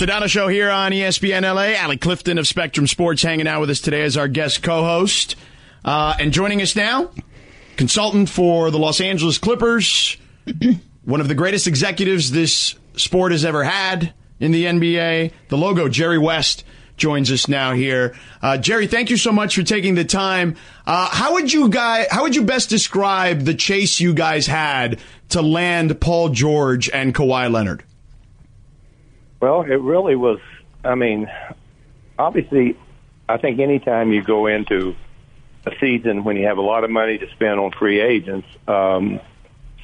Sedano Show here on ESPN LA. Allie Clifton of Spectrum Sports hanging out with us today as our guest co-host. Uh, and joining us now, consultant for the Los Angeles Clippers, one of the greatest executives this sport has ever had in the NBA, the logo, Jerry West, joins us now here. Uh, Jerry, thank you so much for taking the time. Uh, how would you guys, how would you best describe the chase you guys had to land Paul George and Kawhi Leonard? Well, it really was. I mean, obviously, I think anytime you go into a season when you have a lot of money to spend on free agents, um,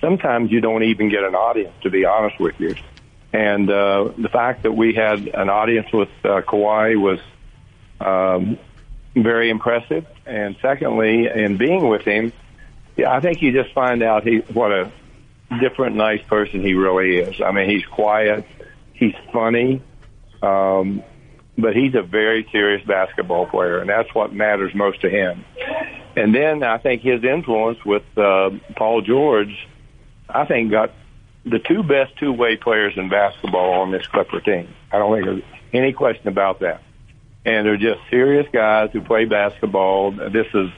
sometimes you don't even get an audience. To be honest with you, and uh, the fact that we had an audience with uh, Kawhi was um, very impressive. And secondly, in being with him, yeah, I think you just find out he what a different, nice person he really is. I mean, he's quiet he's funny, um, but he's a very serious basketball player, and that's what matters most to him. And then I think his influence with uh, Paul George, I think, got the two best two-way players in basketball on this Clipper team. I don't think there's any question about that. And they're just serious guys who play basketball. This is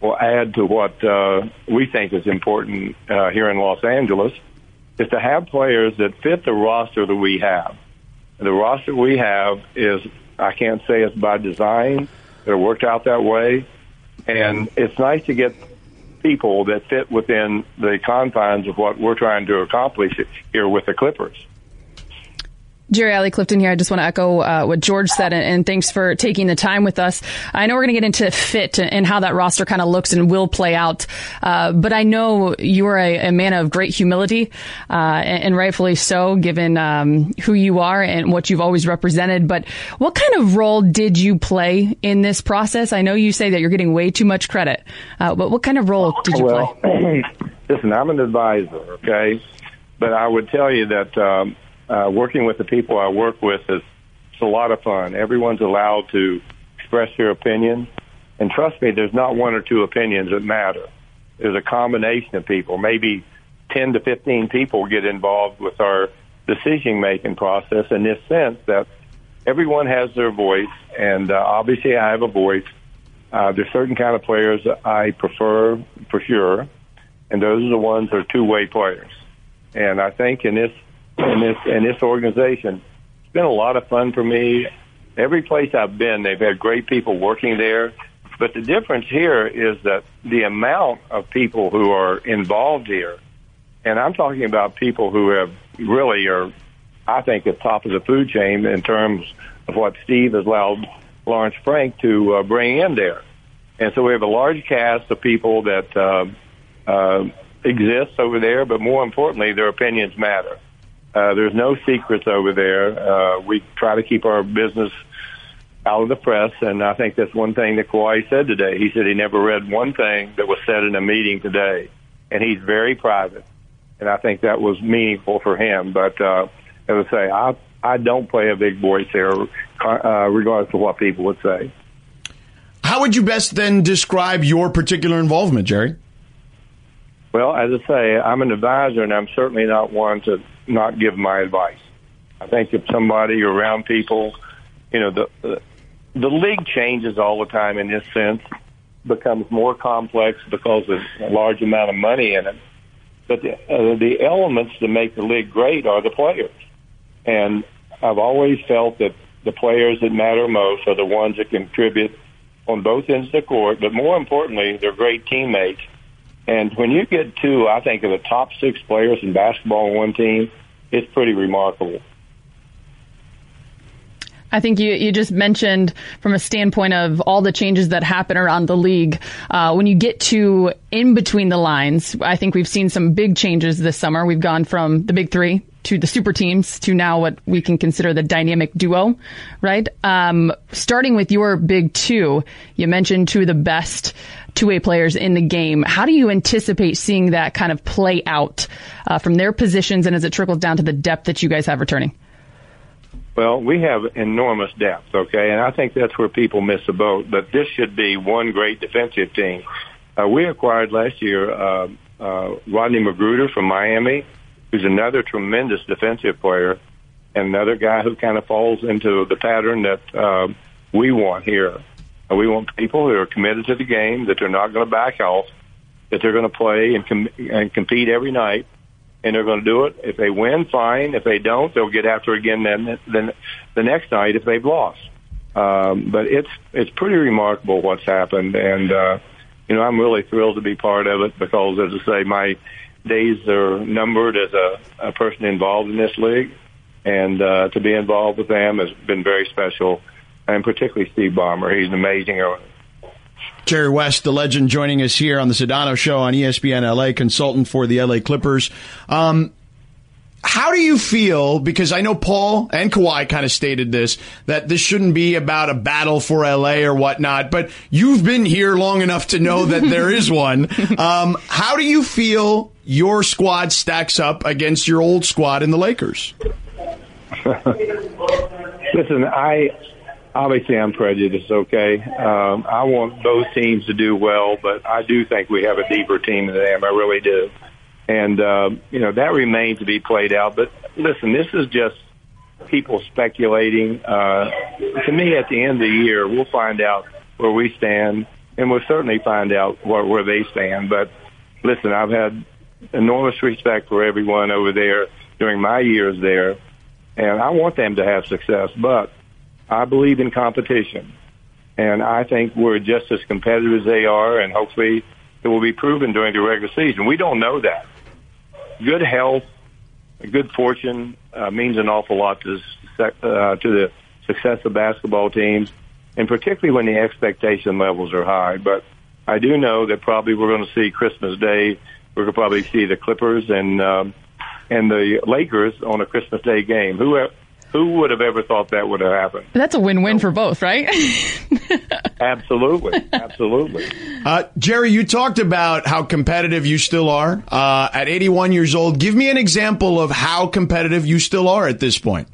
will add to what uh, we think is important uh, here in Los Angeles is to have players that fit the roster that we have. The roster we have is, I can't say it's by design, it worked out that way. And it's nice to get people that fit within the confines of what we're trying to accomplish here with the Clippers. Jerry Allie Clifton here. I just want to echo uh, what George said, and, and, thanks for taking the time with us. I know we're going to get into fit and, how that roster kind of looks and will play out, uh, but I know you are a, a man of great humility, uh, and, and, rightfully so, given um, who you are and what you've always represented. But what kind of role did you play in this process? I know you say that you're getting way too much credit, uh, but what kind of role did you well, play? listen, I'm an advisor, okay, but I would tell you that. Um, uh, working with the people I work with is it's a lot of fun. Everyone's allowed to express their opinion, and trust me, there's not one or two opinions that matter. There's a combination of people. Maybe 10 to 15 people get involved with our decision making process in this sense that everyone has their voice, and uh, obviously I have a voice. Uh, there's certain kind of players I prefer for sure, and those are the ones that are two-way players. And I think in this in this in this organization. It's been a lot of fun for me. Every place I've been, they've had great people working there. But the difference here is that the amount of people who are involved here, and I'm talking about people who have really are, I think, at top of the food chain in terms of what Steve has allowed Lawrence Frank to uh, bring in there. And so we have a large cast of people that uh, uh, exists over there, but more importantly, their opinions matter. Uh, there's no secrets over there. Uh, we try to keep our business out of the press, and I think that's one thing that Kawhi said today. He said he never read one thing that was said in a meeting today, and he's very private, and I think that was meaningful for him. But uh, as I say, I I don't play a big voice there, uh, regardless of what people would say. How would you best then describe your particular involvement, Jerry? Well, as I say, I'm an advisor, and I'm certainly not one to not give my advice. I think if somebody around people, you know, the, the the league changes all the time in this sense, becomes more complex because there's a large amount of money in it. But the, uh, the elements that make the league great are the players, and I've always felt that the players that matter most are the ones that contribute on both ends of the court. But more importantly, they're great teammates and when you get two, I think of the top six players in basketball on one team, it's pretty remarkable. I think you, you just mentioned from a standpoint of all the changes that happen around the league. Uh, when you get to in between the lines, I think we've seen some big changes this summer. We've gone from the big three to the super teams to now what we can consider the dynamic duo, right? Um, starting with your big two, you mentioned two of the best two-way players in the game. How do you anticipate seeing that kind of play out uh, from their positions and as it trickles down to the depth that you guys have returning? Well, we have enormous depth, okay, and I think that's where people miss the boat. But this should be one great defensive team. Uh, we acquired last year uh, uh, Rodney McGruder from Miami, who's another tremendous defensive player, and another guy who kind of falls into the pattern that uh, we want here. We want people who are committed to the game, that they're not going to back off, that they're going to play and, com- and compete every night, and they're going to do it. If they win, fine. If they don't, they'll get after again then, then the next night if they've lost. Um, but it's it's pretty remarkable what's happened, and uh, you know I'm really thrilled to be part of it because, as I say, my days are numbered as a, a person involved in this league, and uh, to be involved with them has been very special, and particularly Steve Ballmer. He's an amazing. Jerry West, the legend, joining us here on the Sedano Show on ESPN LA, consultant for the LA Clippers. Um, how do you feel? Because I know Paul and Kawhi kind of stated this that this shouldn't be about a battle for LA or whatnot. But you've been here long enough to know that there is one. Um, how do you feel your squad stacks up against your old squad in the Lakers? Listen, I obviously I'm prejudiced. Okay, um, I want both teams to do well, but I do think we have a deeper team than them. I really do and uh, you know that remains to be played out. But listen, this is just people speculating. Uh, to me, at the end of the year, we'll find out where we stand, and we'll certainly find out where, where they stand. But listen, I've had enormous respect for everyone over there during my years there, and I want them to have success. But I believe in competition, and I think we're just as competitive as they are, and hopefully it will be proven during the regular season. We don't know that good health, good fortune uh, means an awful lot to uh, to the success of basketball teams, and particularly when the expectation levels are high. But I do know that probably we're going to see Christmas Day. We're going to probably see the Clippers and um, and the Lakers on a Christmas Day game. Who who would have ever thought that would have happened? That's a win-win for both, right? absolutely, absolutely. Uh, Jerry, you talked about how competitive you still are uh, at 81 years old. Give me an example of how competitive you still are at this point.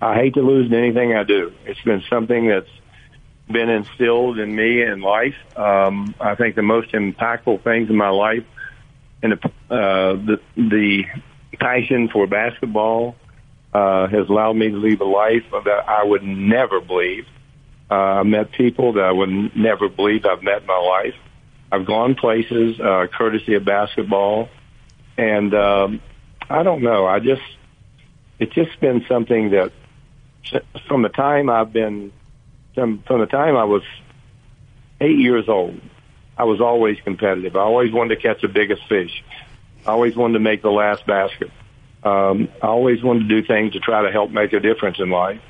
I hate to lose anything I do. It's been something that's been instilled in me in life. Um, I think the most impactful things in my life and the, uh, the the passion for basketball uh, has allowed me to live a life that I would never believe. Uh, I've met people that I would never believe I've met in my life. I've gone places uh, courtesy of basketball, and um, I don't know. I just it's just been something that from the time I've been from, from the time I was eight years old, I was always competitive. I always wanted to catch the biggest fish. I always wanted to make the last basket. Um, I always wanted to do things to try to help make a difference in life.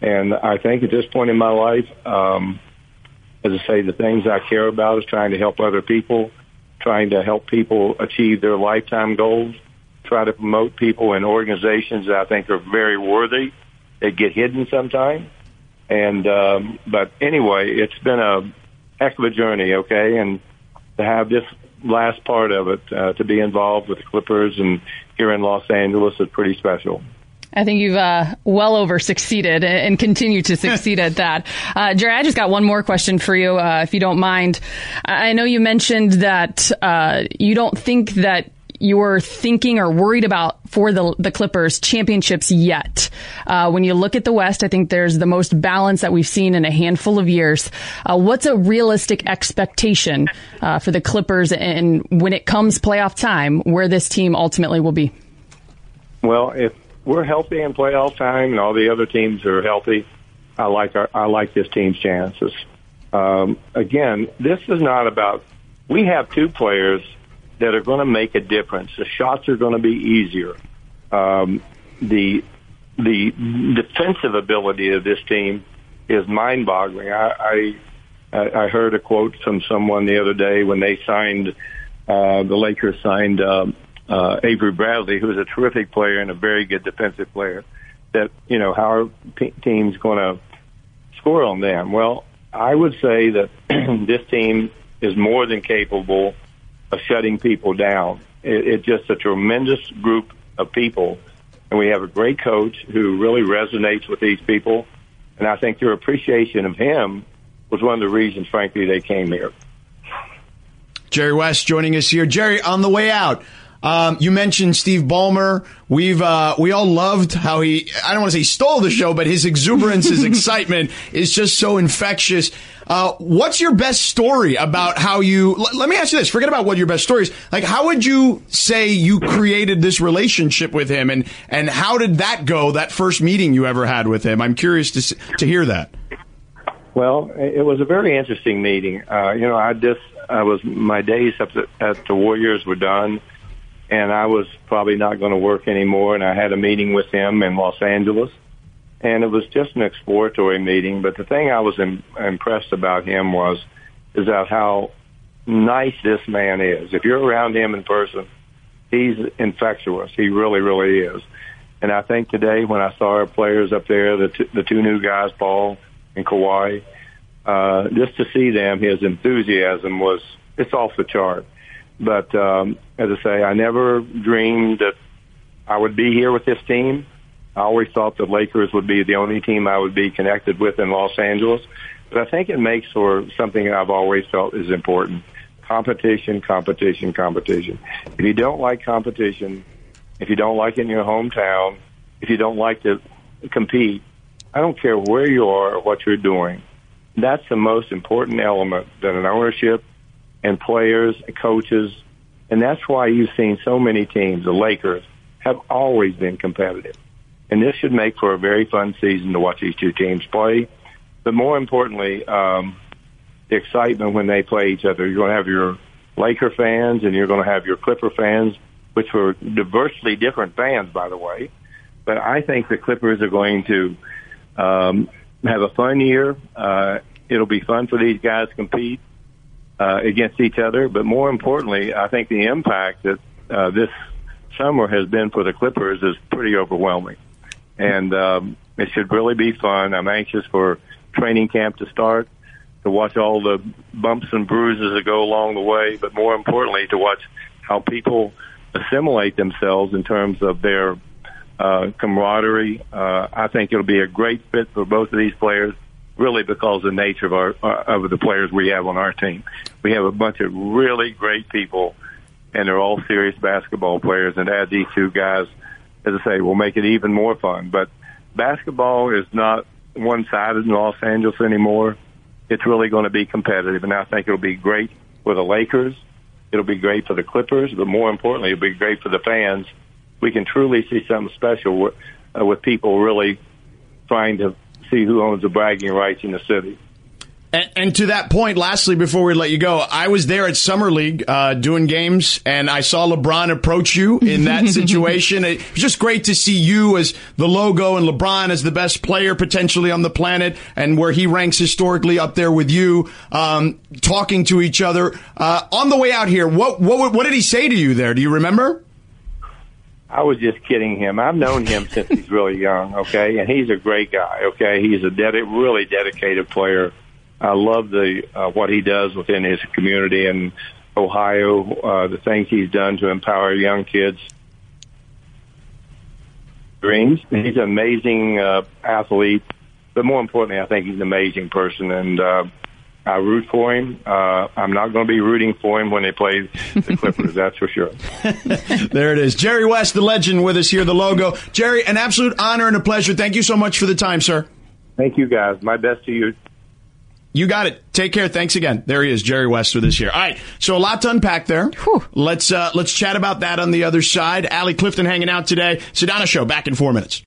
And I think at this point in my life, um, as I say, the things I care about is trying to help other people, trying to help people achieve their lifetime goals, try to promote people in organizations that I think are very worthy that get hidden sometimes. And, um, but anyway, it's been a heck of a journey, okay? And to have this last part of it, uh, to be involved with the Clippers and here in Los Angeles is pretty special. I think you've uh, well over succeeded and continue to succeed at that. Uh, Jerry, I just got one more question for you, uh, if you don't mind. I know you mentioned that uh, you don't think that you're thinking or worried about for the the Clippers championships yet. Uh, when you look at the West, I think there's the most balance that we've seen in a handful of years. Uh, what's a realistic expectation uh, for the Clippers and when it comes playoff time, where this team ultimately will be? Well, if we're healthy in playoff time and all the other teams are healthy, I like our I like this team's chances. Um, again, this is not about. We have two players that are going to make a difference. The shots are going to be easier. Um, the the defensive ability of this team is mind-boggling. I, I I heard a quote from someone the other day when they signed uh, the Lakers signed um, uh, Avery Bradley, who's a terrific player and a very good defensive player. That you know how our p- team's going to score on them. Well, I would say that this team is more than capable of shutting people down. It, it's just a tremendous group of people, and we have a great coach who really resonates with these people. And I think their appreciation of him was one of the reasons, frankly, they came here. Jerry West joining us here. Jerry, on the way out, Um, you mentioned Steve Ballmer. We've uh, we all loved how he. I don't want to say stole the show, but his exuberance, his excitement is just so infectious. Uh, what's your best story about how you? L- let me ask you this. Forget about what your best story is. Like, how would you say you created this relationship with him, and and how did that go? That first meeting you ever had with him. I'm curious to to hear that. Well, it was a very interesting meeting. Uh, you know, I just I was my days up at the Warriors were done, and I was probably not going to work anymore. And I had a meeting with him in Los Angeles, and it was just an exploratory meeting. But the thing I was Im- impressed about him was is that how nice this man is. If you're around him in person, he's infectious. He really, really is. And I think today when I saw our players up there, the t- the two new guys, Paul and Kawhi. Uh, just to see them, his enthusiasm was it's off the chart. But um, as I say, I never dreamed that I would be here with this team. I always thought the Lakers would be the only team I would be connected with in Los Angeles. But I think it makes for something I've always felt is important. Competition, competition, competition. If you don't like competition, if you don't like it in your hometown, if you don't like to compete, I don't care where you are or what you're doing. That's the most important element that an ownership and players, and coaches, and that's why you've seen so many teams, the Lakers, have always been competitive. And this should make for a very fun season to watch these two teams play. But more importantly, um, the excitement when they play each other. You're going to have your Laker fans and you're going to have your Clipper fans, which were diversely different fans, by the way. But I think the Clippers are going to um, have a fun year. Uh, it'll be fun for these guys to compete uh, against each other. But more importantly, I think the impact that uh, this summer has been for the Clippers is pretty overwhelming. And um, it should really be fun. I'm anxious for training camp to start, to watch all the bumps and bruises that go along the way, but more importantly, to watch how people assimilate themselves in terms of their uh, camaraderie. Uh, I think it'll be a great fit for both of these players, really because of the nature of our of the players we have on our team. We have a bunch of really great people, and they're all serious basketball players. And add these two guys, as I say, will make it even more fun. But basketball is not one-sided in Los Angeles anymore. It's really going to be competitive, and I think it'll be great for the Lakers. It'll be great for the Clippers, but more importantly, it'll be great for the fans we can truly see something special with, uh, with people really trying to see who owns the bragging rights in the city. And, and, to that point, lastly, before we let you go, I was there at Summer League uh, doing games, and I saw LeBron approach you in that situation. it was just great to see you as the logo and LeBron as the best player potentially on the planet, and where he ranks historically up there with you, um, talking to each other. Uh, on the way out here, what, what what did he say to you there? Do you remember? I was just kidding him. I've known him since he's really young, okay, and he's a great guy, okay. He's a dedi- really dedicated player. I love the uh, what he does within his community in Ohio, uh, the things he's done to empower young kids. Dreams. He's an amazing uh, athlete, but more importantly, I think he's an amazing person, and uh, I root for him. Uh, I'm not going to be rooting for him when they play the Clippers. that's for sure. there it is. Jerry West, the legend, with us here. The logo. Jerry, an absolute honor and a pleasure. Thank you so much for the time, sir. Thank you, guys. My best to you. You got it. Take care. Thanks again. There he is, Jerry West with us here. All right. So a lot to unpack there. Whew. Let's uh, let's chat about that on the other side. Allie Clifton hanging out today. Sedano Show back in four minutes.